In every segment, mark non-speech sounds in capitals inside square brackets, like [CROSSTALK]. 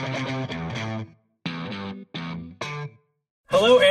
Hello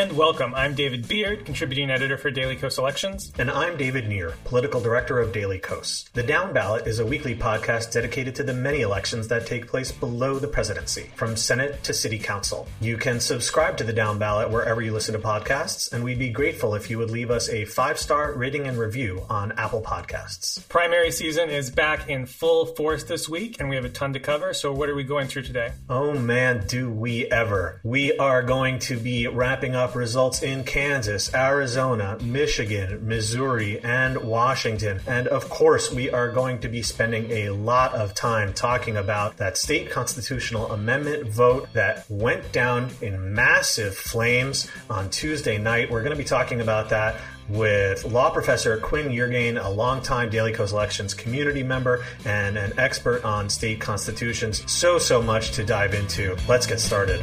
and welcome. I'm David Beard, contributing editor for Daily Kos Elections. And I'm David Nir, political director of Daily Kos. The Downballot is a weekly podcast dedicated to the many elections that take place below the presidency, from Senate to City Council. You can subscribe to the Downballot wherever you listen to podcasts, and we'd be grateful if you would leave us a five star rating and review on Apple Podcasts. Primary season is back in full force this week, and we have a ton to cover. So, what are we going through today? Oh man, do we ever! We are going to be wrapping up results in Kansas, Arizona, Michigan, Missouri, and Washington. And of course, we are going to be spending a lot of time talking about that state constitutional amendment vote that went down in massive flames on Tuesday night. We're going to be talking about that with law professor Quinn Yeargain, a longtime Daily Kos Elections community member and an expert on state constitutions. So, so much to dive into. Let's get started.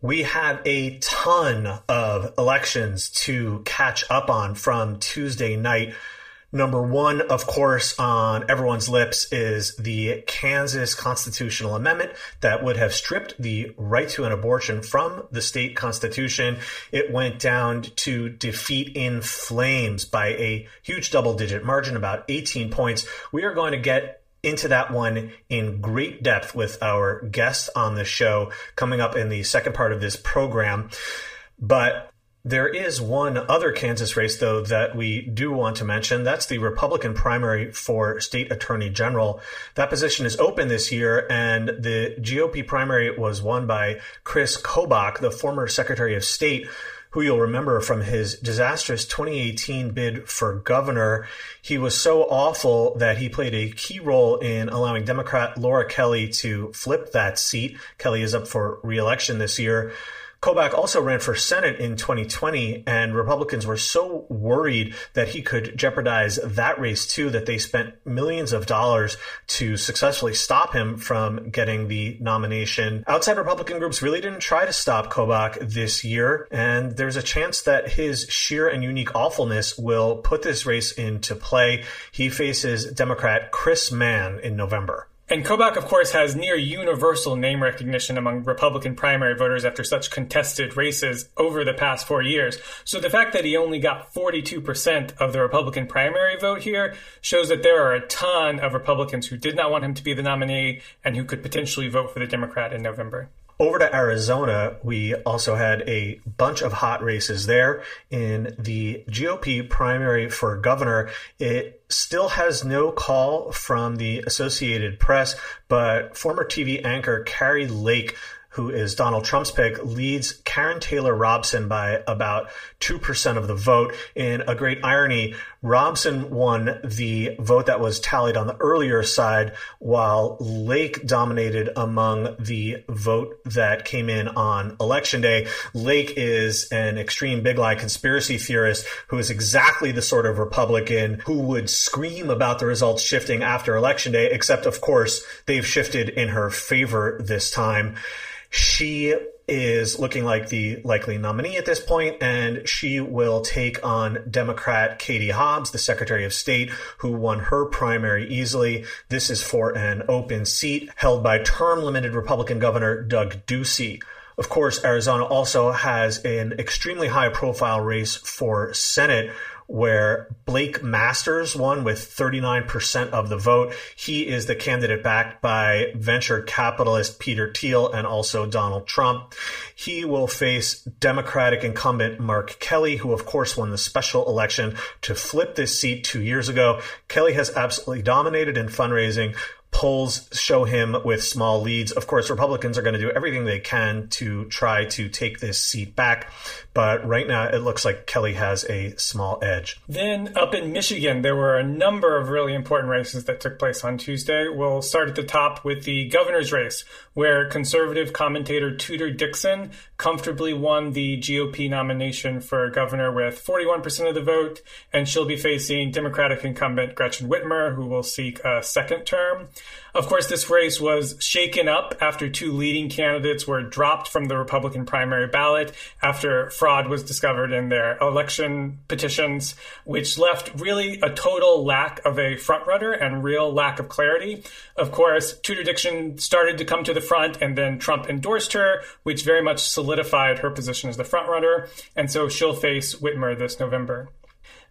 We have a ton of elections to catch up on from Tuesday night. Number one, of course, on everyone's lips is the Kansas constitutional amendment that would have stripped the right to an abortion from the state constitution. It went down to defeat in flames by a huge double digit margin, about 18 points. We are going to get into that one in great depth with our guest on the show coming up in the second part of this program. But there is one other Kansas race, though, that we do want to mention. That's the Republican primary for state attorney general. That position is open this year, and the GOP primary was won by Kris Kobach, the former Secretary of State who you'll remember from his disastrous 2018 bid for governor. He was so awful that he played a key role in allowing Democrat Laura Kelly to flip that seat. Kelly is up for reelection this year. Kobach also ran for Senate in 2020, and Republicans were so worried that he could jeopardize that race too that they spent millions of dollars to successfully stop him from getting the nomination. Outside Republican groups really didn't try to stop Kobach this year, and there's a chance that his sheer and unique awfulness will put this race into play. He faces Democrat Chris Mann in November. And Kobach, of course, has near universal name recognition among Republican primary voters after such contested races over the past four years. So the fact that he only got 42% of the Republican primary vote here shows that there are a ton of Republicans who did not want him to be the nominee and who could potentially vote for the Democrat in November. Over to Arizona, we also had a bunch of hot races there in the GOP primary for governor. It still has no call from the Associated Press, but former TV anchor Kari Lake who is Donald Trump's pick, leads Karrin Taylor Robson by about 2% of the vote. In a great irony, Robson won the vote that was tallied on the earlier side, while Lake dominated among the vote that came in on election day. Lake is an extreme big lie conspiracy theorist who is exactly the sort of Republican who would scream about the results shifting after election day, except of course they've shifted in her favor this time. She is looking like the likely nominee at this point, and she will take on Democrat Katie Hobbs, the Secretary of State, who won her primary easily. This is for an open seat held by term limited Republican Governor Doug Ducey. Of course, Arizona also has an extremely high profile race for Senate where Blake Masters won with 39% of the vote. He is the candidate backed by venture capitalist Peter Thiel and also Donald Trump. He will face Democratic incumbent Mark Kelly, who of course won the special election to flip this seat two years ago. Kelly has absolutely dominated in fundraising polls show him with small leads. Of course, Republicans are going to do everything they can to try to take this seat back. But right now, it looks like Kelly has a small edge. Then up in Michigan, there were a number of really important races that took place on Tuesday. We'll start at the top with the governor's race, where conservative commentator Tudor Dixon comfortably won the GOP nomination for governor with 41% of the vote. And she'll be facing Democratic incumbent Gretchen Whitmer, who will seek a second term. Of course, this race was shaken up after two leading candidates were dropped from the Republican primary ballot after fraud was discovered in their election petitions, which left really a total lack of a frontrunner and real lack of clarity. Of course, Tudor Dixon started to come to the front, and then Trump endorsed her, which very much solidified her position as the frontrunner. And so she'll face Whitmer this November.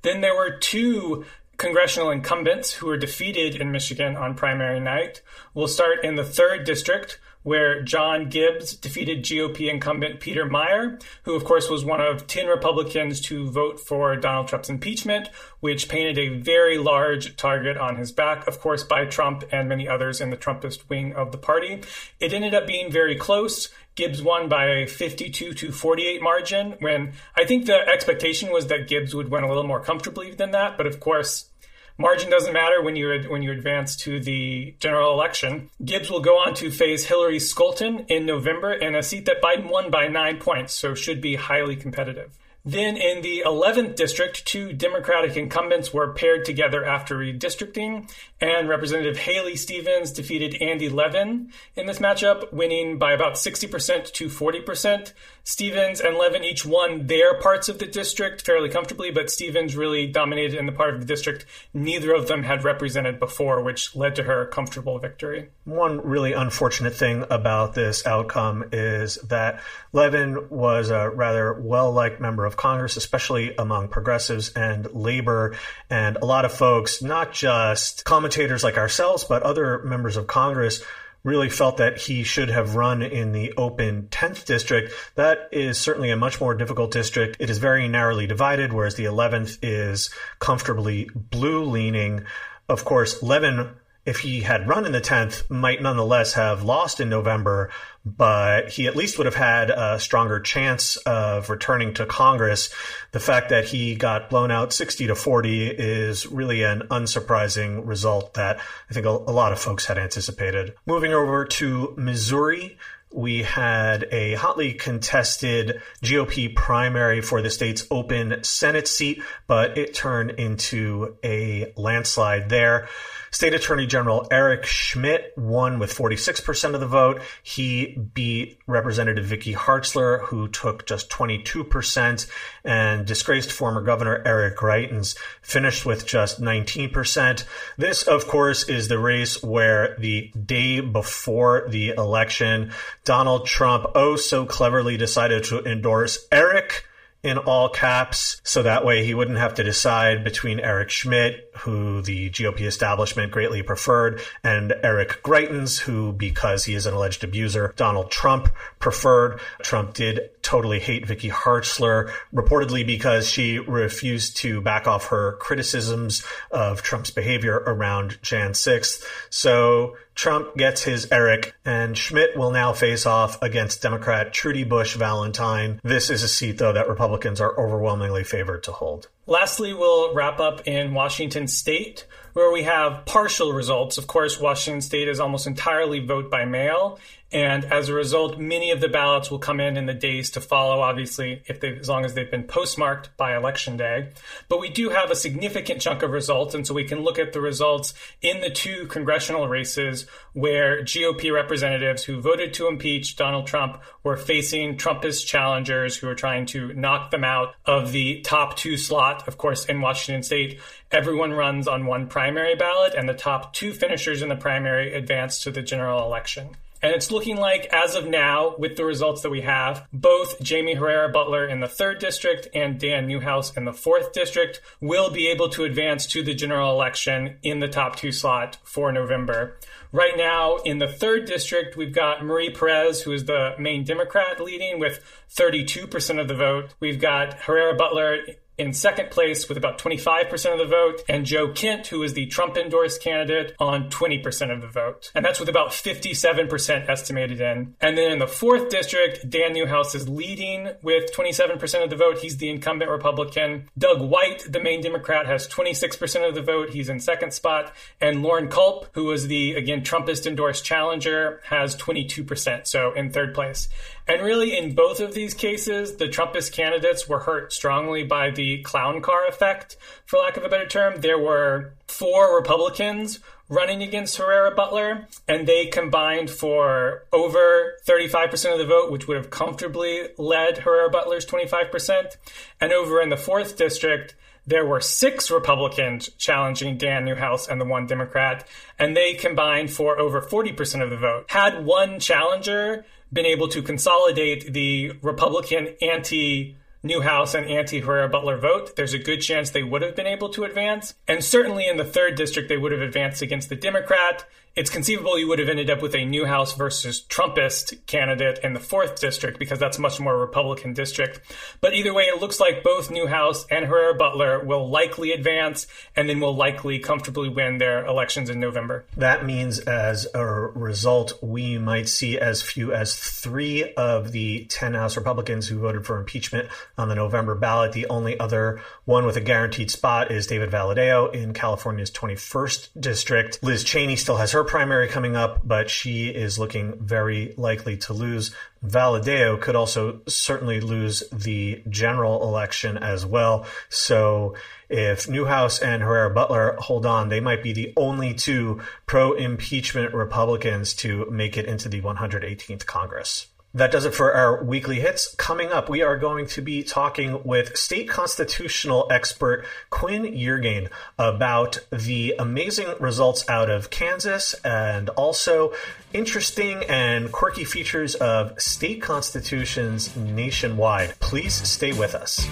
Then there were two congressional incumbents who were defeated in Michigan on primary night. We'll start in the third district, where John Gibbs defeated GOP incumbent Peter Meijer, who, of course, was one of 10 Republicans to vote for Donald Trump's impeachment, which painted a very large target on his back, of course, by Trump and many others in the Trumpist wing of the party. It ended up being very close. Gibbs won by a 52 to 48 margin when I think the expectation was that Gibbs would win a little more comfortably than that. But of course, margin doesn't matter when you when you advance to the general election. Gibbs will go on to face Hillary Scholten in November in a seat that Biden won by nine points, so should be highly competitive. Then in the 11th district, two Democratic incumbents were paired together after redistricting, and Representative Haley Stevens defeated Andy Levin in this matchup, winning by about 60% to 40%. Stevens and Levin each won their parts of the district fairly comfortably, but Stevens really dominated in the part of the district neither of them had represented before, which led to her comfortable victory. One really unfortunate thing about this outcome is that Levin was a rather well liked member of Congress, especially among progressives and labor, and a lot of folks, not just commentators like ourselves, but other members of Congress really felt that he should have run in the open 10th district. That is certainly a much more difficult district. It is very narrowly divided, whereas the 11th is comfortably blue leaning. Of course, Levin if he had run in the 10th, might nonetheless have lost in November, but he at least would have had a stronger chance of returning to Congress. The fact that he got blown out 60 to 40 is really an unsurprising result that I think a, lot of folks had anticipated. Moving over to Missouri, we had a hotly contested GOP primary for the state's open Senate seat, but it turned into a landslide there. State Attorney General Eric Schmitt won with 46% of the vote. He beat Representative Vicky Hartzler, who took just 22%, and disgraced former Governor Eric Greitens finished with just 19%. This, of course, is the race where the day before the election, Donald Trump oh so cleverly decided to endorse Eric in all caps, so that way he wouldn't have to decide between Eric Schmitt, who the GOP establishment greatly preferred, and Eric Greitens, who, because he is an alleged abuser, Donald Trump preferred. Trump did totally hate Vicky Hartzler, reportedly because she refused to back off her criticisms of Trump's behavior around Jan 6th. So Trump gets his Eric, and Schmitt will now face off against Democrat Trudy Bush Valentine. This is a seat, though, that Republicans are overwhelmingly favored to hold. Lastly, we'll wrap up in Washington state, where we have partial results. Of course, Washington state is almost entirely vote by mail, and as a result, many of the ballots will come in in the days to follow, obviously, if they, as long as they've been postmarked by election day. But we do have a significant chunk of results, and so we can look at the results in the two congressional races where GOP representatives who voted to impeach Donald Trump were facing Trumpist challengers who were trying to knock them out of the top two slot. Of course, in Washington state, everyone runs on one primary ballot, and the top two finishers in the primary advance to the general election. And it's looking like, as of now, with the results that we have, both Jaime Herrera Beutler in the third district and Dan Newhouse in the fourth district will be able to advance to the general election in the top two slot for November. Right now, in the third district, we've got Marie Perez, who is the main Democrat, leading with 32% of the vote. We've got Herrera Beutler in second place with about 25% of the vote, and Joe Kent, who is the Trump endorsed candidate, on 20% of the vote. And that's with about 57% estimated in. And then in the fourth district, Dan Newhouse is leading with 27% of the vote. He's the incumbent Republican. Doug White, the main Democrat, has 26% of the vote. He's in second spot. And Loren Culp, who was the, again, Trumpist endorsed challenger, has 22%, so in third place. And really, in both of these cases, the Trumpist candidates were hurt strongly by the clown car effect, for lack of a better term. There were four Republicans running against Herrera Beutler, and they combined for over 35% of the vote, which would have comfortably led Herrera Beutler's 25%. And over in the fourth district, there were six Republicans challenging Dan Newhouse and the one Democrat, and they combined for over 40% of the vote. Had one challenger been able to consolidate the Republican anti Newhouse and anti Herrera Beutler vote, there's a good chance they would have been able to advance. And certainly in the third district, they would have advanced against the Democrat it's conceivable you would have ended up with a Newhouse versus Trumpist candidate in the fourth district because that's much more Republican district. But either way, it looks like both Newhouse and Herrera Beutler will likely advance and then will likely comfortably win their elections in November. That means, as a result, we might see as few as three of the 10 House Republicans who voted for impeachment on the November ballot. The only other one with a guaranteed spot is David Valadao in California's 21st district. Liz Cheney still has her primary coming up, but she is looking very likely to lose. Valadao could also certainly lose the general election as well. So if Newhouse and Herrera Beutler hold on, they might be the only two pro impeachment Republicans to make it into the 118th Congress. That does it for our weekly hits. Coming up, we are going to be talking with state constitutional expert Quinn Yeargain about the amazing results out of Kansas and also interesting and quirky features of state constitutions nationwide. Please stay with us.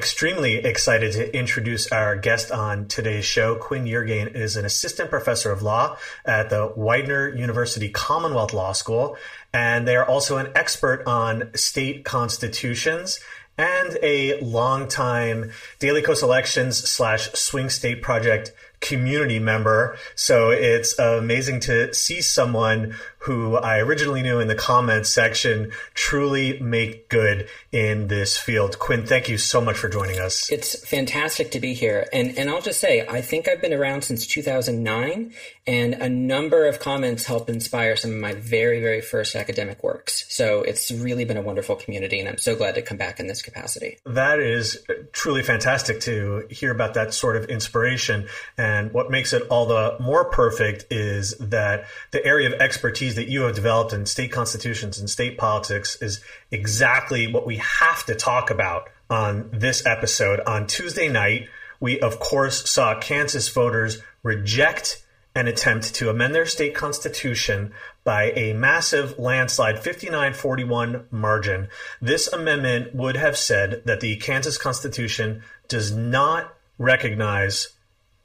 Extremely excited to introduce our guest on today's show. Quinn Yeargain is an assistant professor of law at the Widener University Commonwealth Law School, and they are also an expert on state constitutions and a longtime Daily Kos Elections slash Swing State Project community member. So it's amazing to see someone who I originally knew in the comments section truly make good in this field. Quinn, thank you so much for joining us. It's fantastic to be here. And, and I'll just say, I think I've been around since 2009, and a number of comments helped inspire some of my very, very first academic works. So it's really been a wonderful community, and I'm so glad to come back in this capacity. That is truly fantastic to hear about that sort of inspiration. And what makes it all the more perfect is that the area of expertise expertise that you have developed in state constitutions and state politics is exactly what we have to talk about on this episode. On Tuesday night, we of course saw Kansas voters reject an attempt to amend their state constitution by a massive landslide 59-41 margin. This amendment would have said that the Kansas Constitution does not recognize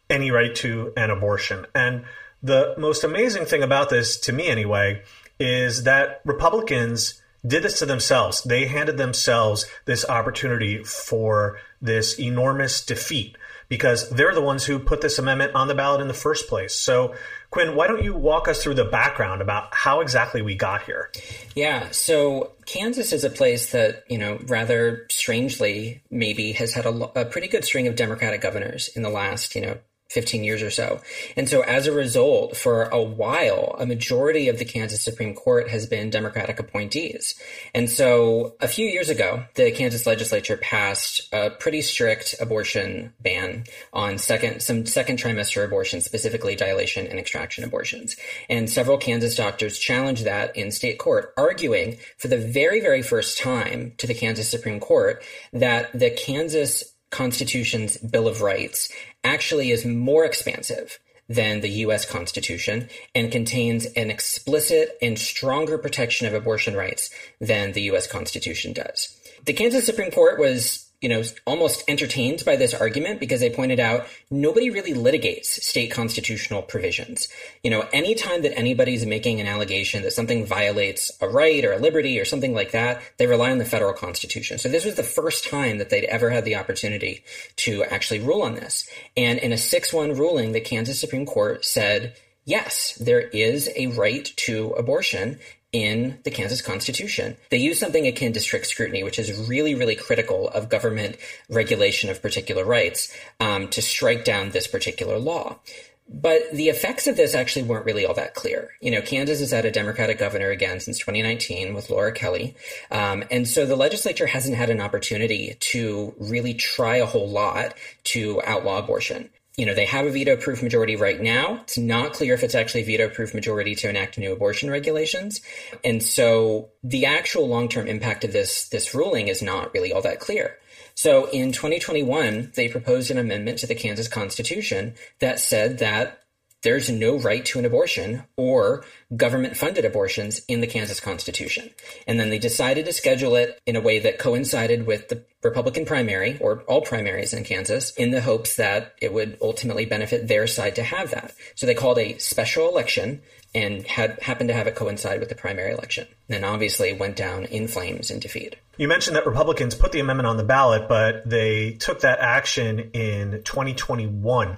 any right to an abortion. And the most amazing thing about this, to me anyway, is that Republicans did this to themselves. They handed themselves this opportunity for this enormous defeat because they're the ones who put this amendment on the ballot in the first place. So, Quinn, why don't you walk us through the background about how exactly we got here? Yeah, so Kansas is a place that, you know, rather strangely, maybe has had a, a pretty good string of Democratic governors in the last, you know, 15 years or so. And so as a result, for a while, a majority of the Kansas Supreme Court has been Democratic appointees. And so a few years ago, the Kansas legislature passed a pretty strict abortion ban on second, some second trimester abortions, specifically dilation and extraction abortions. And several Kansas doctors challenged that in state court, arguing for the very, very first time to the Kansas Supreme Court that the Kansas Constitution's Bill of Rights actually is more expansive than the US Constitution and contains an explicit and stronger protection of abortion rights than the US Constitution does. The Kansas Supreme Court was you know, almost entertained by this argument because they pointed out nobody really litigates state constitutional provisions. You know, anytime that anybody's making an allegation that something violates a right or a liberty or something like that, they rely on the federal constitution. So this was the first time that they'd ever had the opportunity to actually rule on this. And in a 6-1 ruling, the Kansas Supreme Court said, yes, there is a right to abortion in the Kansas Constitution. They use something akin to strict scrutiny, which is really, really critical of government regulation of particular rights um, to strike down this particular law. But the effects of this actually weren't really all that clear. You know, Kansas has had a Democratic governor again since 2019 with Laura Kelly. Um, and so the legislature hasn't had an opportunity to really try a whole lot to outlaw abortion you know, they have a veto proof majority right now. It's not clear if it's actually veto proof majority to enact new abortion regulations. And so the actual long term impact of this, this ruling is not really all that clear. So in 2021, they proposed an amendment to the Kansas Constitution that said that there's no right to an abortion or government funded abortions in the Kansas Constitution. And then they decided to schedule it in a way that coincided with the Republican primary or all primaries in Kansas in the hopes that it would ultimately benefit their side to have that. So they called a special election and had happened to have it coincide with the primary election. And obviously went down in flames in defeat. You mentioned that Republicans put the amendment on the ballot, but they took that action in 2021.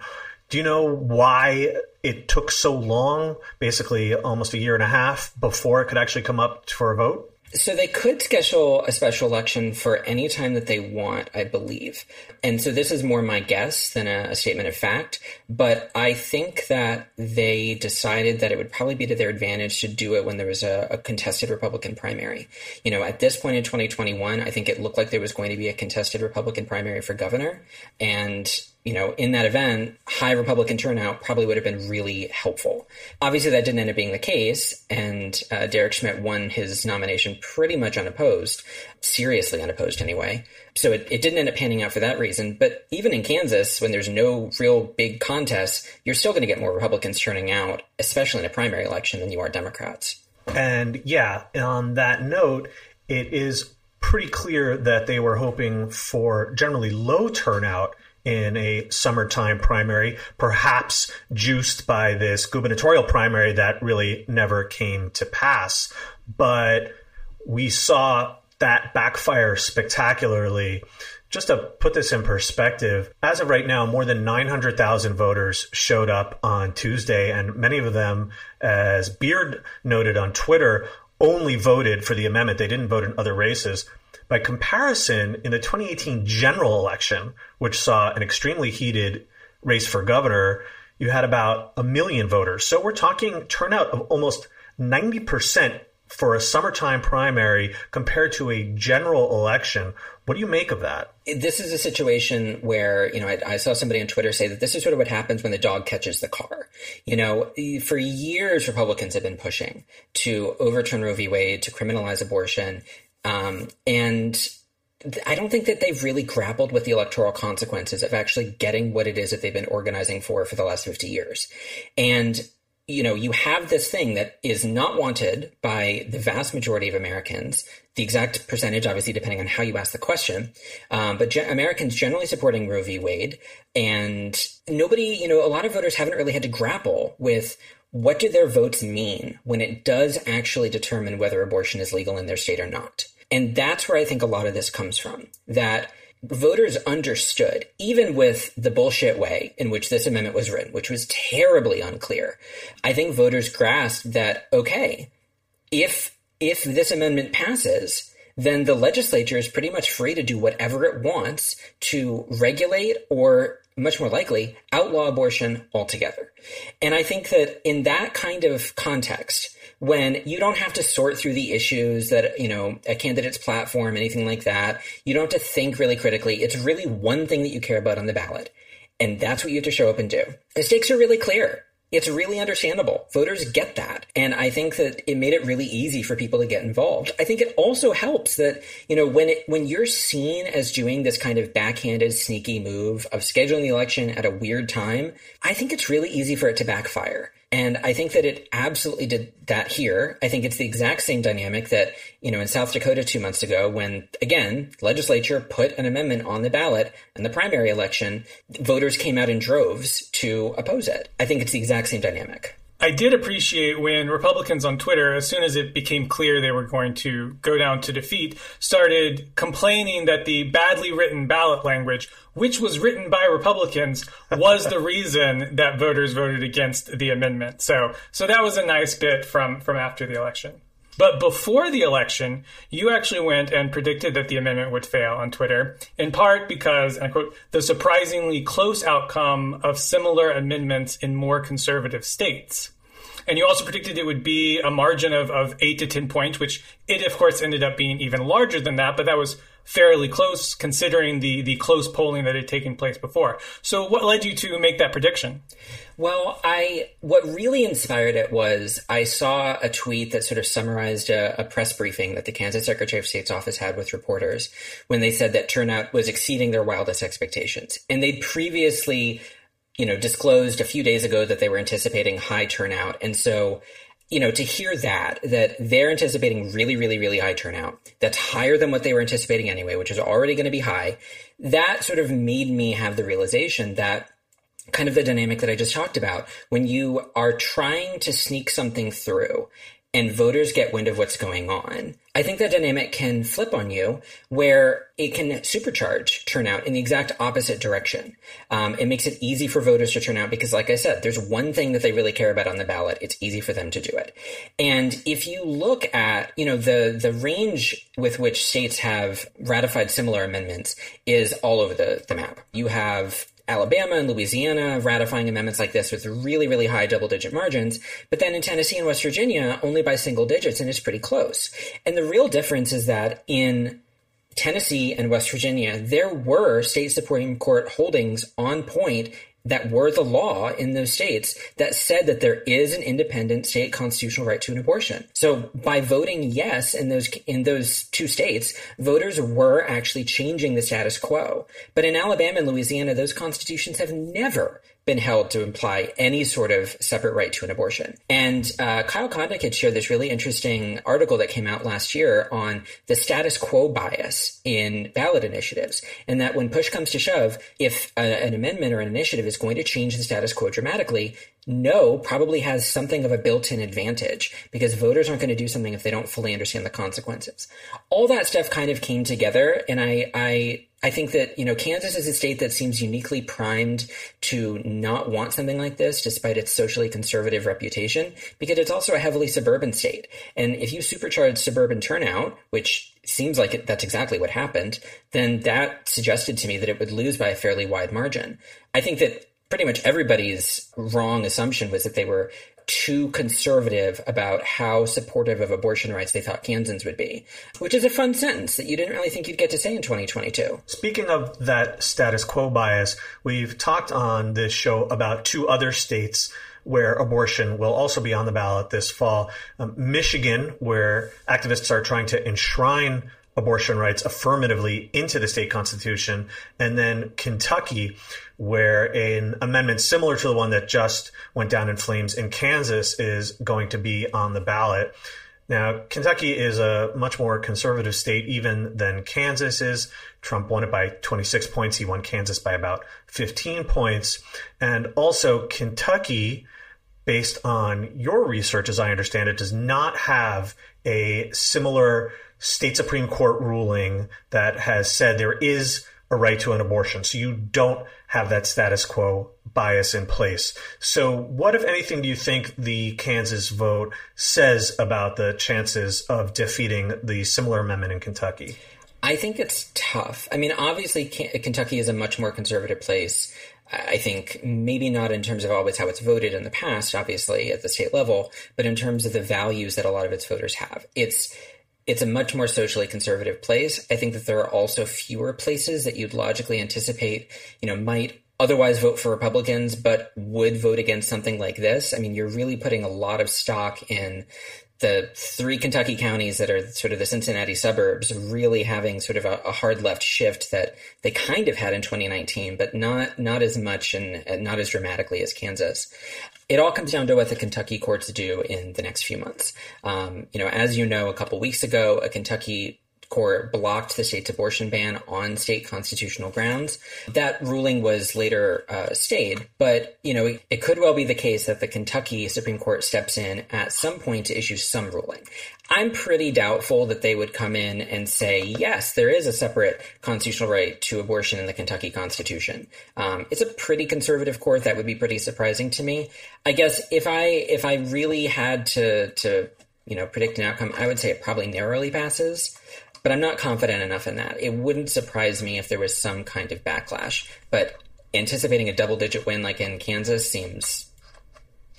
Do you know why it took so long, basically almost a year and a half, before it could actually come up for a vote? So they could schedule a special election for any time that they want, I believe. And so this is more my guess than a, a, statement of fact. But I think that they decided that it would probably be to their advantage to do it when there was a, a contested Republican primary. You know, at this point in 2021, I think it looked like there was going to be a contested Republican primary for governor. And you know, in that event, high Republican turnout probably would have been really helpful. Obviously, that didn't end up being the case, and uh, Derek Schmidt won his nomination pretty much unopposed, seriously unopposed anyway. So it, it didn't end up panning out for that reason. But even in Kansas, when there's no real big contest, you're still going to get more Republicans turning out, especially in a primary election, than you are Democrats. And yeah, on that note, it is pretty clear that they were hoping for generally low turnout in a summertime primary, perhaps juiced by this gubernatorial primary that really never came to pass. But we saw that backfire spectacularly. Just to put this in perspective, as of right now, more than 900,000 voters showed up on Tuesday, and many of them, as Beard noted on Twitter, only voted for the amendment. They didn't vote in other races. By comparison, in the 2018 general election, which saw an extremely heated race for governor, you had about a million voters. So we're talking turnout of almost 90% for a summertime primary compared to a general election. What do you make of that? This is a situation where, you know, I, I, saw somebody on Twitter say that this is sort of what happens when the dog catches the car. You know, for years, Republicans have been pushing to overturn Roe v. Wade, to criminalize abortion. Um, and I don't think that they've really grappled with the electoral consequences of actually getting what it is that they've been organizing for for the last 50 years. And you know, you have this thing that is not wanted by the vast majority of Americans. The exact percentage, obviously, depending on how you ask the question, um, but ge- Americans generally supporting Roe v. Wade, and nobody, you know, a lot of voters haven't really had to grapple with what do their votes mean when it does actually determine whether abortion is legal in their state or not. And that's where I think a lot of this comes from. That voters understood, even with the bullshit way in which this amendment was written, which was terribly unclear. I think voters grasped that, okay, if, if this amendment passes, then the legislature is pretty much free to do whatever it wants to regulate or much more likely outlaw abortion altogether. And I think that in that kind of context, when you don't have to sort through the issues that, you know, a candidate's platform, anything like that. You don't have to think really critically. It's really one thing that you care about on the ballot. And that's what you have to show up and do. The stakes are really clear. It's really understandable. Voters get that. And I think that it made it really easy for people to get involved. I think it also helps that, you know, when it, when you're seen as doing this kind of backhanded, sneaky move of scheduling the election at a weird time, I think it's really easy for it to backfire And I think that it absolutely did that here. I think it's the exact same dynamic that, you know, in South Dakota two months ago, when again, legislature put an amendment on the ballot in the primary election, voters came out in droves to oppose it. I think it's the exact same dynamic. I did appreciate when Republicans on Twitter, as soon as it became clear they were going to go down to defeat, started complaining that the badly written ballot language, which was written by Republicans, was the [LAUGHS] reason that voters voted against the amendment. So, so that was a nice bit from, from after the election. But before the election, you actually went and predicted that the amendment would fail on Twitter, in part because, and I quote, the surprisingly close outcome of similar amendments in more conservative states. And you also predicted it would be a margin of, of eight to 10 points, which it, of course, ended up being even larger than that, but that was fairly close considering the, the close polling that had taken place before. So, what led you to make that prediction? Well, I what really inspired it was I saw a tweet that sort of summarized a, a, press briefing that the Kansas Secretary of State's office had with reporters when they said that turnout was exceeding their wildest expectations. And they'd previously, you know, disclosed a few days ago that they were anticipating high turnout. And so you know, to hear that, that they're anticipating really, really, really high turnout, that's higher than what they were anticipating anyway, which is already going to be high, that sort of made me have the realization that kind of the dynamic that I just talked about, when you are trying to sneak something through and voters get wind of what's going on, I think that dynamic can flip on you where it can supercharge turnout in the exact opposite direction. Um, it makes it easy for voters to turn out because, like I said, there's one thing that they really care about on the ballot. It's easy for them to do it. And if you look at, you know, the, the range with which states have ratified similar amendments is all over the, the map. You have Alabama and Louisiana ratifying amendments like this with really, really high double digit margins. But then in Tennessee and West Virginia, only by single digits, and it's pretty close. And the real difference is that in Tennessee and West Virginia, there were state Supreme Court holdings on point that were the law in those states that said that there is an independent state constitutional right to an abortion. So by voting yes in those in those two states, voters were actually changing the status quo. But in Alabama and Louisiana, those constitutions have never been held to imply any sort of separate right to an abortion. And uh, Kyle Kondik had shared this really interesting article that came out last year on the status quo bias in ballot initiatives, and that when push comes to shove, if a, an amendment or an initiative is going to change the status quo dramatically, no probably has something of a built-in advantage because voters aren't going to do something if they don't fully understand the consequences. All that stuff kind of came together, and I, I I think that, you know, Kansas is a state that seems uniquely primed to not want something like this, despite its socially conservative reputation, because it's also a heavily suburban state. And if you supercharge suburban turnout, which seems like it, that's exactly what happened, then that suggested to me that it would lose by a fairly wide margin. I think that pretty much everybody's wrong assumption was that they were too conservative about how supportive of abortion rights they thought Kansans would be, which is a fun sentence that you didn't really think you'd get to say in 2022. Speaking of that status quo bias, we've talked on this show about two other states where abortion will also be on the ballot this fall. Um, Michigan, where activists are trying to enshrine abortion rights affirmatively into the state constitution, and then Kentucky, where an amendment similar to the one that just went down in flames in Kansas is going to be on the ballot. Now, Kentucky is a much more conservative state even than Kansas is. Trump won it by 26 points. He won Kansas by about 15 points. And also, Kentucky, based on your research, as I understand it, does not have a similar state Supreme Court ruling that has said there is a right to an abortion. So you don't have that status quo bias in place. So what, if anything, do you think the Kansas vote says about the chances of defeating the similar amendment in Kentucky? I think it's tough. I mean, obviously, Kentucky is a much more conservative place. I think maybe not in terms of always how it's voted in the past, obviously at the state level, but in terms of the values that a lot of its voters have. It's it's a much more socially conservative place. I think that there are also fewer places that you'd logically anticipate, you know, might otherwise vote for Republicans, but would vote against something like this. I mean, you're really putting a lot of stock in the three Kentucky counties that are sort of the Cincinnati suburbs really having sort of a, a, hard left shift that they kind of had in 2019, but not not as much and not as dramatically as Kansas. It all comes down to what the Kentucky courts do in the next few months. Um, you know, as you know, a couple weeks ago, a Kentucky court blocked the state's abortion ban on state constitutional grounds. That ruling was later uh, stayed, but you know it, it, could well be the case that the Kentucky Supreme Court steps in at some point to issue some ruling. I'm pretty doubtful that they would come in and say yes, there is a separate constitutional right to abortion in the Kentucky Constitution. Um, it's a pretty conservative court. That would be pretty surprising to me. I guess if I if I really had to to you know predict an outcome, I would say it probably narrowly passes but I'm not confident enough in that. It wouldn't surprise me if there was some kind of backlash, but anticipating a double digit win like in Kansas seems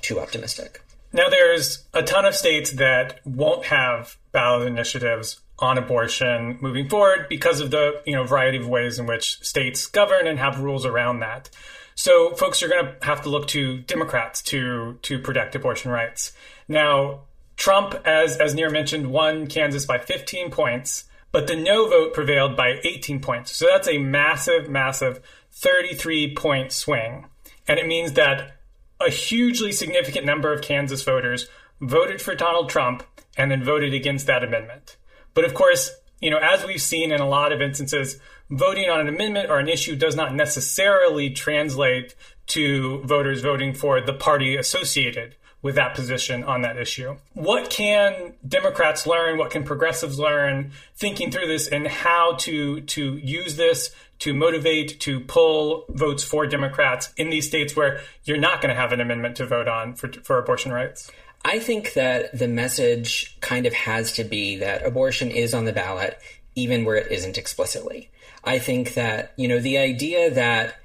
too optimistic. Now, there's a ton of states that won't have ballot initiatives on abortion moving forward because of the you know variety of ways in which states govern and have rules around that. So, folks you're going to have to look to Democrats to to protect abortion rights. Now, Trump, as as Nir mentioned, won Kansas by 15 points but the no vote prevailed by 18 points. So that's a massive, massive 33 point swing. And it means that a hugely significant number of Kansas voters voted for Donald Trump and then voted against that amendment. But of course, you know, as we've seen in a lot of instances, voting on an amendment or an issue does not necessarily translate to voters voting for the party associated with that position on that issue. What can Democrats learn? What can progressives learn thinking through this and how to to use this to motivate to pull votes for Democrats in these states where you're not going to have an amendment to vote on for, for abortion rights? I think that the message kind of has to be that abortion is on the ballot even where it isn't explicitly. I think that, you know, the idea that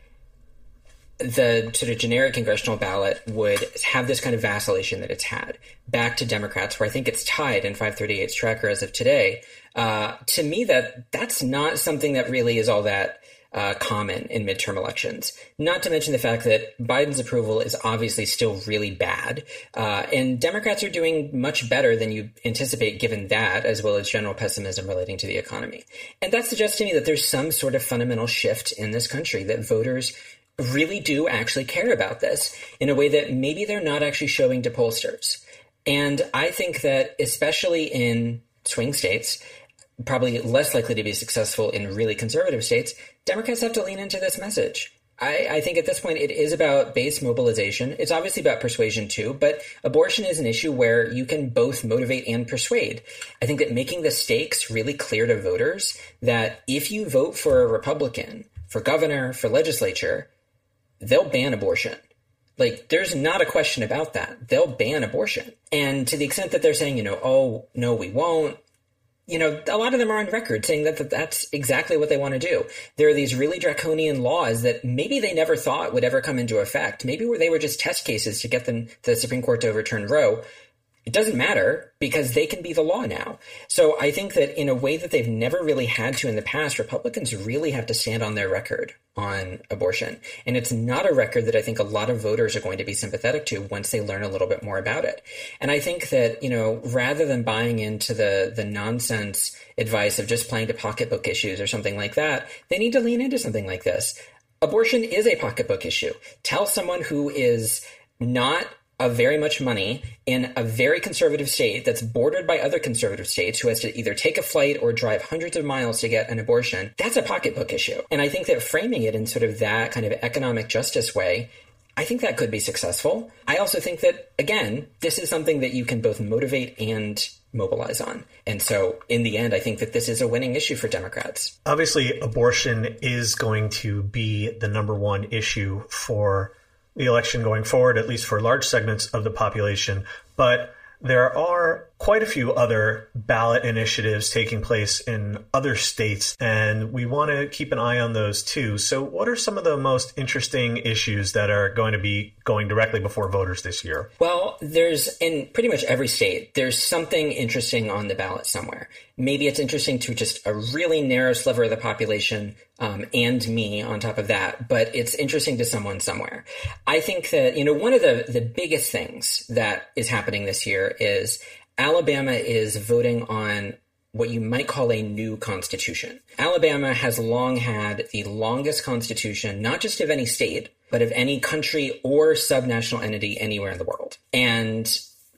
the sort of generic congressional ballot would have this kind of vacillation that it's had back to Democrats, where I think it's tied in 538's tracker as of today. Uh, to me, that that's not something that really is all that uh, common in midterm elections. Not to mention the fact that Biden's approval is obviously still really bad, uh, and Democrats are doing much better than you anticipate given that, as well as general pessimism relating to the economy. And that suggests to me that there's some sort of fundamental shift in this country that voters really do actually care about this in a way that maybe they're not actually showing to pollsters. And I think that, especially in swing states, probably less likely to be successful in really conservative states, Democrats have to lean into this message. I, I, think at this point it is about base mobilization. It's obviously about persuasion too, but abortion is an issue where you can both motivate and persuade. I think that making the stakes really clear to voters that if you vote for a Republican, for governor, for legislature, they'll ban abortion. Like, there's not a question about that. They'll ban abortion. And to the extent that they're saying, you know, oh, no, we won't, you know, a lot of them are on record saying that, that that's exactly what they want to do. There are these really draconian laws that maybe they never thought would ever come into effect. Maybe they were just test cases to get them the Supreme Court to overturn Roe it doesn't matter because they can be the law now. So I think that in a way that they've never really had to in the past, Republicans really have to stand on their record on abortion. And it's not a record that I think a lot of voters are going to be sympathetic to once they learn a little bit more about it. And I think that, you know, rather than buying into the, the nonsense advice of just playing to pocketbook issues or something like that, they need to lean into something like this. Abortion is a pocketbook issue. Tell someone who is not of very much money in a very conservative state that's bordered by other conservative states who has to either take a flight or drive hundreds of miles to get an abortion, that's a pocketbook issue. And I think that framing it in sort of that kind of economic justice way I think that could be successful. I also think that, again, this is something that you can both motivate and mobilize on. And so, in the end, I think that this is a winning issue for Democrats. Obviously, abortion is going to be the number one issue for the election going forward, at least for large segments of the population. But there are quite a few other ballot initiatives taking place in other states, and we want to keep an eye on those too. So, what are some of the most interesting issues that are going to be going directly before voters this year? Well, there's in pretty much every state, there's something interesting on the ballot somewhere. Maybe it's interesting to just a really narrow sliver of the population um, and me on top of that, but it's interesting to someone somewhere. I think that, you know, one of the, the biggest things that is happening this year is Alabama is voting on what you might call a new constitution. Alabama has long had the longest constitution, not just of any state, but of any country or subnational entity anywhere in the world. And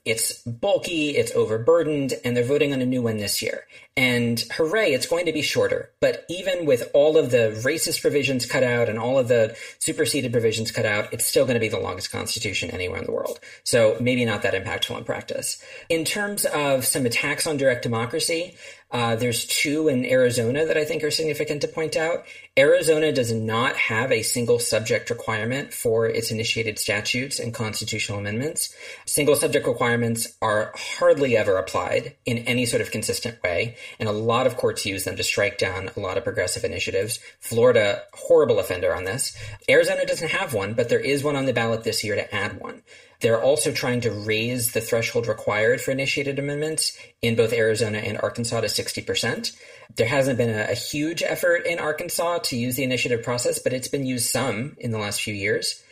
it's bulky, it's overburdened, and they're voting on a new one this year. And hooray, it's going to be shorter. But even with all of the racist provisions cut out and all of the superseded provisions cut out, it's still going to be the longest constitution anywhere in the world. So maybe not that impactful in practice. In terms of some attacks on direct democracy, uh, there's two in Arizona that I think are significant to point out. Arizona does not have a single subject requirement for its initiated statutes and constitutional amendments. Single subject requirements are hardly ever applied in any sort of consistent way, and a lot of courts use them to strike down a lot of progressive initiatives. Florida, horrible offender on this. Arizona doesn't have one, but there is one on the ballot this year to add one. They're also trying to raise the threshold required for initiated amendments in both Arizona and Arkansas to 60%. There hasn't been a, a, huge effort in Arkansas to use the initiative process, but it's been used some in the last few years.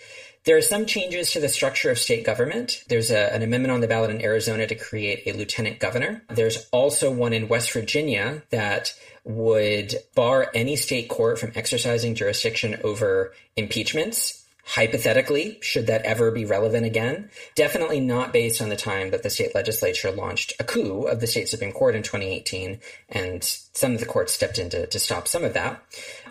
There are some changes to the structure of state government. There's a, an amendment on the ballot in Arizona to create a lieutenant governor. There's also one in West Virginia that would bar any state court from exercising jurisdiction over impeachments hypothetically, should that ever be relevant again, definitely not based on the time that the state legislature launched a coup of the state Supreme Court in 2018, and some of the courts stepped in to, to stop some of that.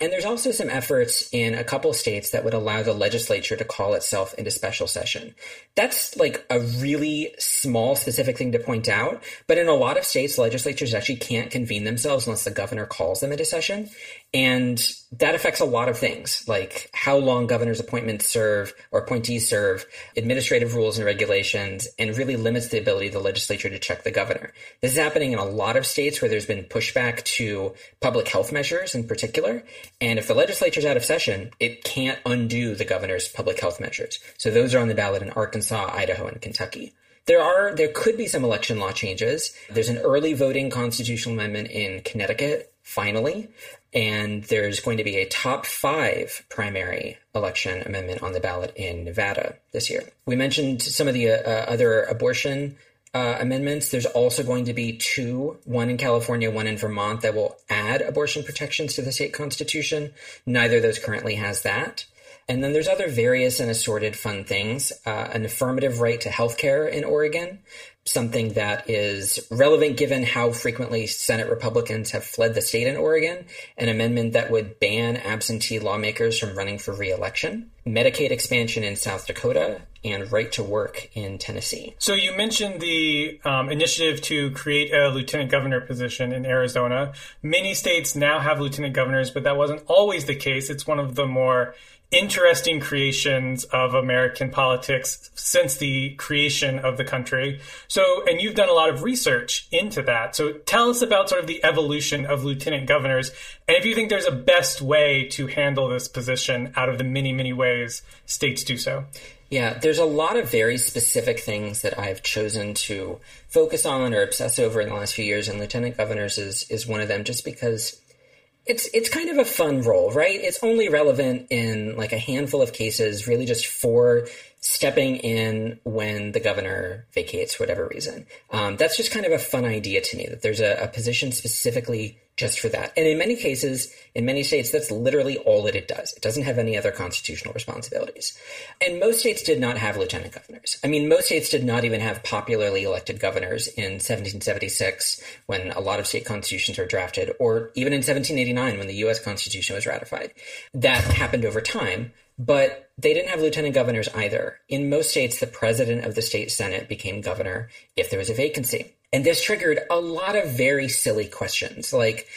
And there's also some efforts in a couple states that would allow the legislature to call itself into special session. That's like a really small specific thing to point out, but in a lot of states, legislatures actually can't convene themselves unless the governor calls them into session. And that affects a lot of things, like how long governor's appointments serve or appointees serve, administrative rules and regulations, and really limits the ability of the legislature to check the governor. This is happening in a lot of states where there's been pushback to public health measures in particular. And if the legislature's out of session, it can't undo the governor's public health measures. So those are on the ballot in Arkansas, Idaho, and Kentucky. There are there could be some election law changes. There's an early voting constitutional amendment in Connecticut finally, and there's going to be a top five primary election amendment on the ballot in Nevada this year. We mentioned some of the uh, other abortion uh, amendments. There's also going to be two, one in California, one in Vermont, that will add abortion protections to the state constitution. Neither of those currently has that. And then there's other various and assorted fun things. Uh, an affirmative right to health care in Oregon, something that is relevant given how frequently Senate Republicans have fled the state in Oregon, an amendment that would ban absentee lawmakers from running for reelection, Medicaid expansion in South Dakota, and right to work in Tennessee. So you mentioned the um, initiative to create a lieutenant governor position in Arizona. Many states now have lieutenant governors, but that wasn't always the case. It's one of the more interesting creations of American politics since the creation of the country. So, and you've done a lot of research into that. So tell us about sort of the evolution of lieutenant governors and if you think there's a best way to handle this position out of the many, many ways states do so. Yeah, there's a lot of very specific things that I've chosen to focus on or obsess over in the last few years, and lieutenant governors is is one of them, just because it's it's kind of a fun role, right? It's only relevant in like a handful of cases, really just for stepping in when the governor vacates for whatever reason. Um, that's just kind of a fun idea to me that there's a, a position specifically just for that. And in many cases, in many states, that's literally all that it does. It doesn't have any other constitutional responsibilities. And most states did not have lieutenant governors. I mean, most states did not even have popularly elected governors in 1776 when a lot of state constitutions were drafted, or even in 1789 when the US Constitution was ratified. That happened over time. But they didn't have lieutenant governors either. In most states, the president of the state senate became governor if there was a vacancy. And this triggered a lot of very silly questions like,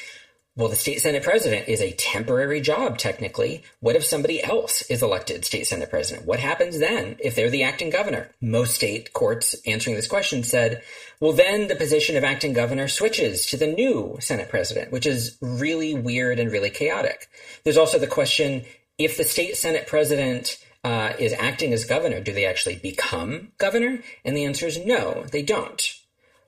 well, the state senate president is a temporary job, technically. What if somebody else is elected state senate president? What happens then if they're the acting governor? Most state courts answering this question said, well, then the position of acting governor switches to the new senate president, which is really weird and really chaotic. There's also the question if the state senate president uh, is acting as governor, do they actually become governor? And the answer is no, they don't.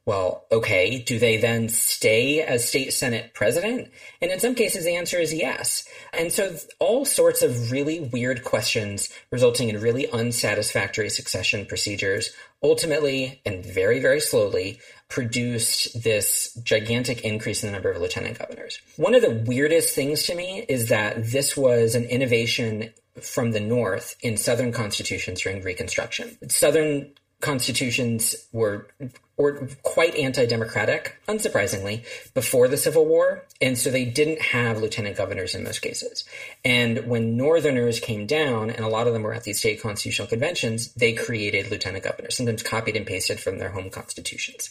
Well, okay, do they then stay as state senate president? And in some cases, the answer is yes. And so all sorts of really weird questions resulting in really unsatisfactory succession procedures ultimately and very, very slowly produced this gigantic increase in the number of lieutenant governors. One of the weirdest things to me is that this was an innovation from the North in Southern constitutions during Reconstruction. Southern constitutions were or quite anti-democratic, unsurprisingly, before the Civil War, and so they didn't have lieutenant governors in most cases. And when Northerners came down, and a lot of them were at these state constitutional conventions, they created lieutenant governors, sometimes copied and pasted from their home constitutions.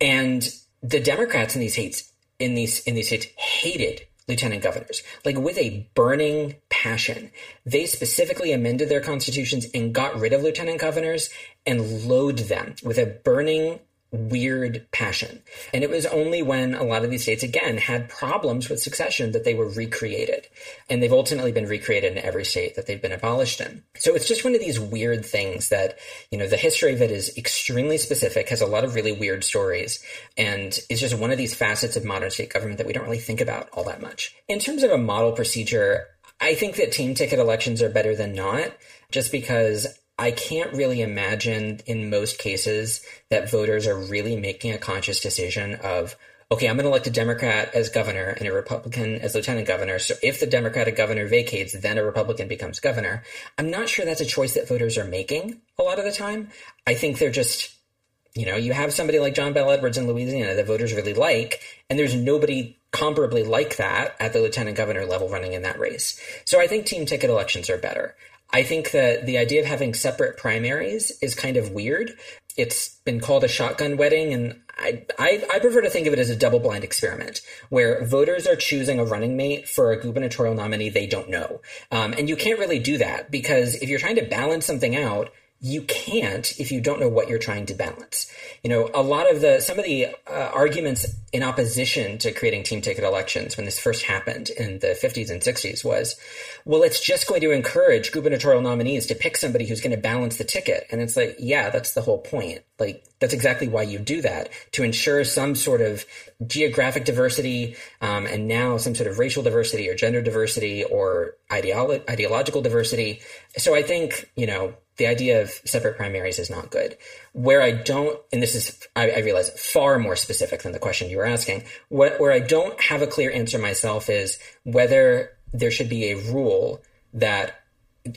And the Democrats in these states in these in these states hated lieutenant governors, like with a burning passion. They specifically amended their constitutions and got rid of lieutenant governors and load them with a burning weird passion. And it was only when a lot of these states, again, had problems with succession that they were recreated. And they've ultimately been recreated in every state that they've been abolished in. So it's just one of these weird things that, you know, the history of it is extremely specific, has a lot of really weird stories, and is just one of these facets of modern state government that we don't really think about all that much. In terms of a model procedure, I think that team ticket elections are better than not, just because I can't really imagine in most cases that voters are really making a conscious decision of, okay, I'm going to elect a Democrat as governor and a Republican as lieutenant governor. So if the Democratic governor vacates, then a Republican becomes governor. I'm not sure that's a choice that voters are making a lot of the time. I think they're just, you know, you have somebody like John Bel Edwards in Louisiana that voters really like, and there's nobody comparably like that at the lieutenant governor level running in that race. So I think team ticket elections are better. I think that the idea of having separate primaries is kind of weird. It's been called a shotgun wedding, and I, I, I, prefer to think of it as a double blind experiment where voters are choosing a running mate for a gubernatorial nominee they don't know. Um, and you can't really do that because if you're trying to balance something out, you can't if you don't know what you're trying to balance. You know, a lot of the some of the uh, arguments in opposition to creating team ticket elections when this first happened in the 50s and 60s was, well, it's just going to encourage gubernatorial nominees to pick somebody who's going to balance the ticket. And it's like, yeah, that's the whole point. Like that's exactly why you do that to ensure some sort of geographic diversity um, and now some sort of racial diversity or gender diversity or ideolo- ideological diversity. So I think you know the idea of separate primaries is not good. Where I don't, and this is, I, I, realize, far more specific than the question you were asking, what, where I don't have a clear answer myself is whether there should be a rule that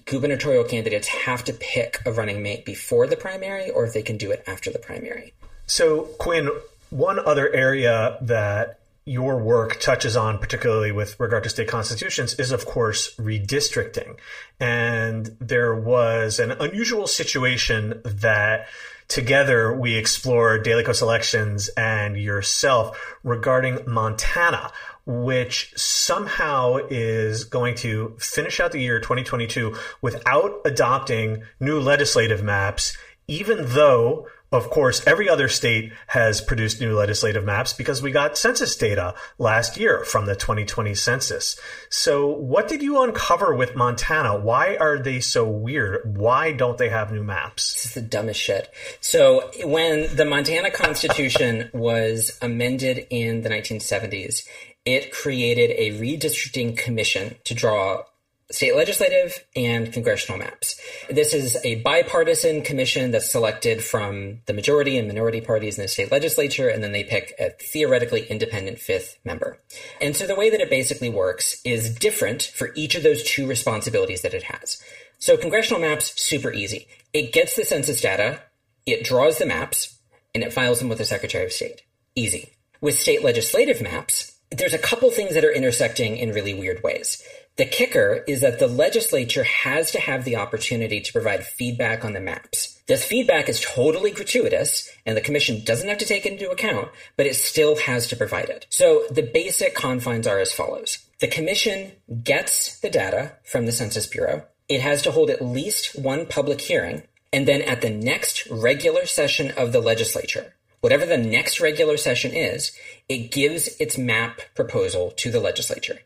gubernatorial candidates have to pick a running mate before the primary or if they can do it after the primary. So, Quinn, one other area that your work touches on, particularly with regard to state constitutions, is of course redistricting. And there was an unusual situation that together we explore Daily Kos Elections and yourself regarding Montana, which somehow is going to finish out the year 2022 without adopting new legislative maps, even though of course, every other state has produced new legislative maps because we got census data last year from the 2020 census. So, what did you uncover with Montana? Why are they so weird? Why don't they have new maps? This is the dumbest shit. So, when the Montana Constitution was amended in the 1970s, it created a redistricting commission to draw state legislative and congressional maps. This is a bipartisan commission that's selected from the majority and minority parties in the state legislature, and then they pick a theoretically independent fifth member. And so the way that it basically works is different for each of those two responsibilities that it has. So congressional maps, super easy. It gets the census data, it draws the maps, and it files them with the Secretary of State. Easy. With state legislative maps, there's a couple things that are intersecting in really weird ways. The kicker is that the legislature has to have the opportunity to provide feedback on the maps. This feedback is totally gratuitous, and the commission doesn't have to take it into account, but it still has to provide it. So the basic confines are as follows. The commission gets the data from the Census Bureau. It has to hold at least one public hearing, and then at the next regular session of the legislature, whatever the next regular session is, it gives its map proposal to the legislature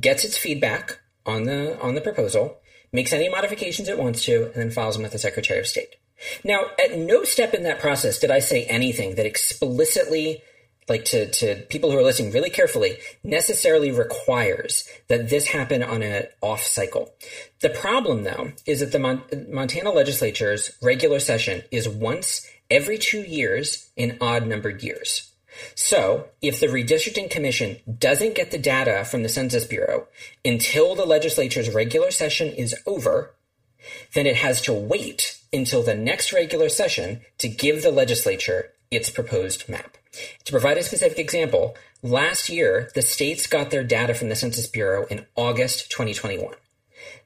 gets its feedback on the on the proposal, makes any modifications it wants to, and then files them with the Secretary of State. Now, at no step in that process did I say anything that explicitly, like to, to people who are listening really carefully, necessarily requires that this happen on an off cycle. The problem, though, is that the Mon- Montana legislature's regular session is once every two years in odd numbered years. So, if the redistricting commission doesn't get the data from the Census Bureau until the legislature's regular session is over, then it has to wait until the next regular session to give the legislature its proposed map. To provide a specific example, last year the states got their data from the Census Bureau in August 2021.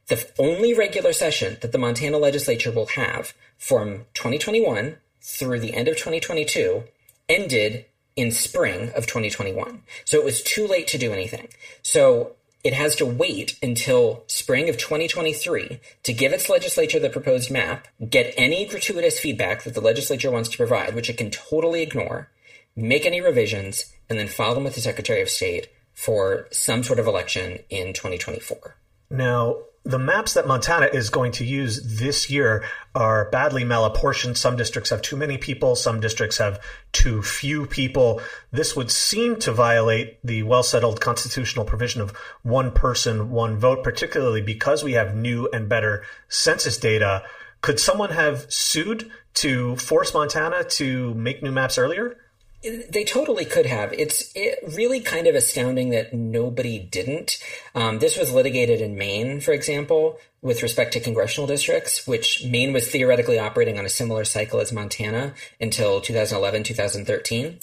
The only regular session that the Montana legislature will have from 2021 through the end of 2022 ended in spring of 2021. So it was too late to do anything. So it has to wait until spring of 2023 to give its legislature the proposed map, get any gratuitous feedback that the legislature wants to provide, which it can totally ignore, make any revisions, and then file them with the Secretary of State for some sort of election in 2024. Now, the maps that Montana is going to use this year are badly malapportioned. Some districts have too many people, some districts have too few people. This would seem to violate the well settled constitutional provision of one person, one vote, particularly because we have new and better census data. Could someone have sued to force Montana to make new maps earlier? They totally could have. It's it really kind of astounding that nobody didn't. Um, this was litigated in Maine, for example, with respect to congressional districts, which Maine was theoretically operating on a similar cycle as Montana until 2011, 2013.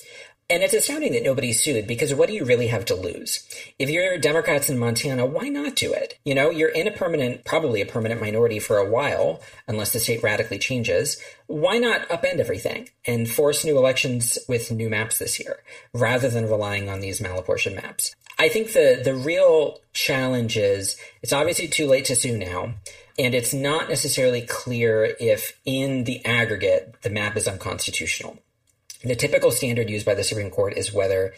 And it's astounding that nobody sued because what do you really have to lose? If you're Democrats in Montana, why not do it? You know, you're in a permanent, probably a permanent minority for a while, unless the state radically changes. Why not upend everything and force new elections with new maps this year rather than relying on these malapportioned maps? I think the, the real challenge is it's obviously too late to sue now. And it's not necessarily clear if in the aggregate the map is unconstitutional. The typical standard used by the Supreme Court is whether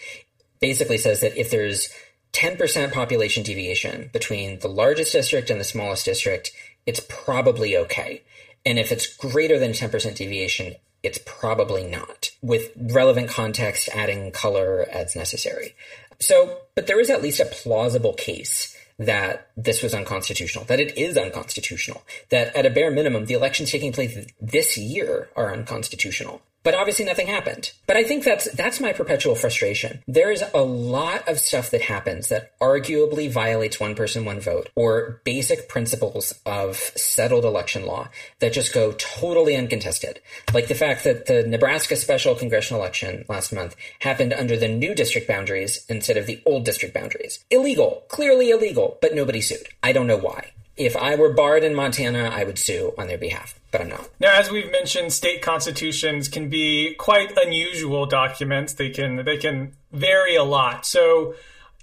basically says that if there's 10% population deviation between the largest district and the smallest district, it's probably okay. And if it's greater than 10% deviation, it's probably not, with relevant context adding color as necessary. So, but there is at least a plausible case that this was unconstitutional, that it is unconstitutional, that at a bare minimum, the elections taking place this year are unconstitutional. But obviously nothing happened. But I think that's that's my perpetual frustration. There is a lot of stuff that happens that arguably violates one person one vote or basic principles of settled election law that just go totally uncontested. Like the fact that the Nebraska special congressional election last month happened under the new district boundaries instead of the old district boundaries. Illegal, clearly illegal, but nobody sued. I don't know why. If I were barred in Montana, I would sue on their behalf but I'm not. Now, as we've mentioned, state constitutions can be quite unusual documents. They can they can vary a lot. So,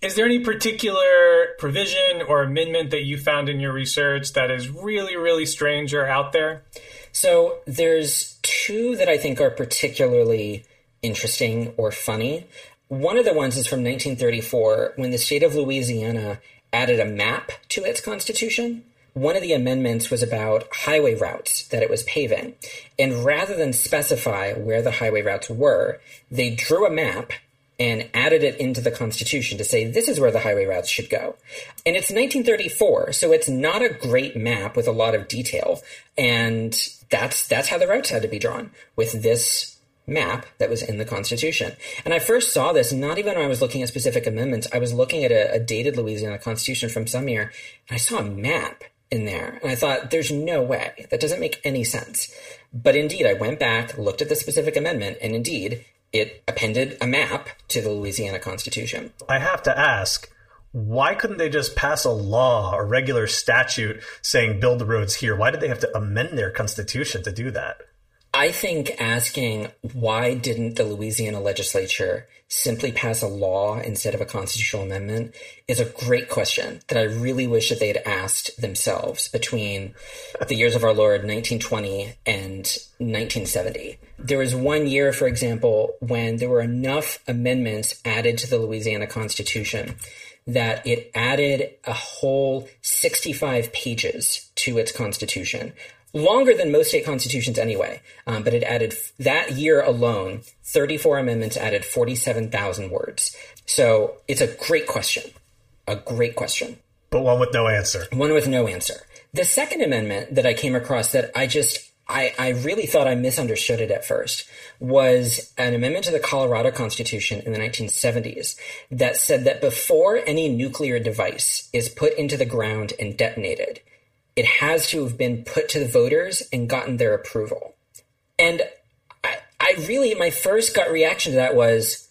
is there any particular provision or amendment that you found in your research that is really really strange or out there? So, there's two that I think are particularly interesting or funny. One of the ones is from 1934 when the state of Louisiana added a map to its constitution one of the amendments was about highway routes that it was paving. And rather than specify where the highway routes were, they drew a map and added it into the Constitution to say this is where the highway routes should go. And it's 1934, so it's not a great map with a lot of detail. And that's that's how the routes had to be drawn with this map that was in the Constitution. And I first saw this not even when I was looking at specific amendments. I was looking at a, a dated Louisiana Constitution from some year, and I saw a map in there. And I thought, there's no way. That doesn't make any sense. But indeed, I went back, looked at the specific amendment, and indeed, it appended a map to the Louisiana Constitution. I have to ask, why couldn't they just pass a law, a regular statute saying build the roads here? Why did they have to amend their constitution to do that? I think asking why didn't the Louisiana legislature simply pass a law instead of a constitutional amendment is a great question that I really wish that they had asked themselves between the years of our Lord 1920 and 1970. There was one year, for example, when there were enough amendments added to the Louisiana Constitution that it added a whole 65 pages to its constitution longer than most state constitutions anyway. Um, but it added that year alone, 34 amendments added 47,000 words. So it's a great question, a great question. But one with no answer. One with no answer. The second amendment that I came across that I just I, I really thought I misunderstood it at first, was an amendment to the Colorado Constitution in the 1970s that said that before any nuclear device is put into the ground and detonated, it has to have been put to the voters and gotten their approval. And I, I really, my first gut reaction to that was,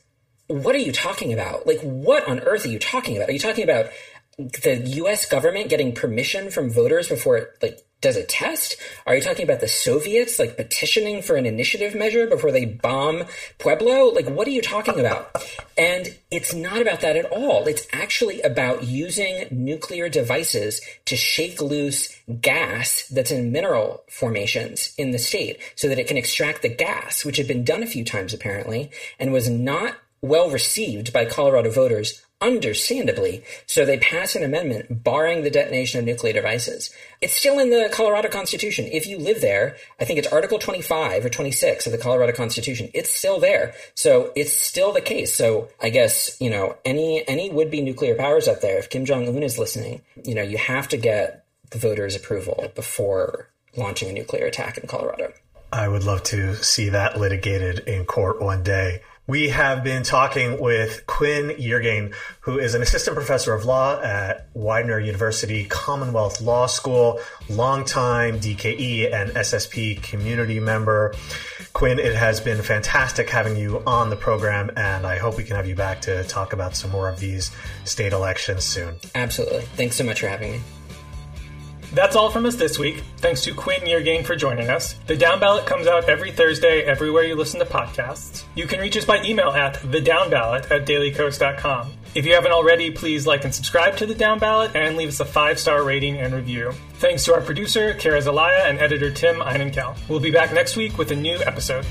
what are you talking about? Like, what on earth are you talking about? Are you talking about the U.S. government getting permission from voters before it like does a test? Are you talking about the Soviets like petitioning for an initiative measure before they bomb Pueblo? Like, what are you talking about? And it's not about that at all. It's actually about using nuclear devices to shake loose gas that's in mineral formations in the state so that it can extract the gas, which had been done a few times apparently and was not well received by Colorado voters understandably. So they pass an amendment barring the detonation of nuclear devices. It's still in the Colorado Constitution. If you live there, I think it's Article 25 or 26 of the Colorado Constitution. It's still there. So it's still the case. So I guess, you know, any, any would be nuclear powers out there, if Kim Jong Un is listening, you know, you have to get the voters' approval before launching a nuclear attack in Colorado. I would love to see that litigated in court one day. We have been talking with Quinn Yeargain, who is an assistant professor of law at Widener University Commonwealth Law School, longtime DKE and SSP community member. Quinn, it has been fantastic having you on the program, and I hope we can have you back to talk about some more of these state elections soon. Absolutely. Thanks so much for having me. That's all from us this week. Thanks to Quinn Yeargain for joining us. The Downballot comes out every Thursday everywhere you listen to podcasts. You can reach us by email at thedownballot at dailykos.com. If you haven't already, please like and subscribe to The Downballot and leave us a five-star rating and review. Thanks to our producer, Kara Zelaya, and editor Tim Einenkel. We'll be back next week with a new episode.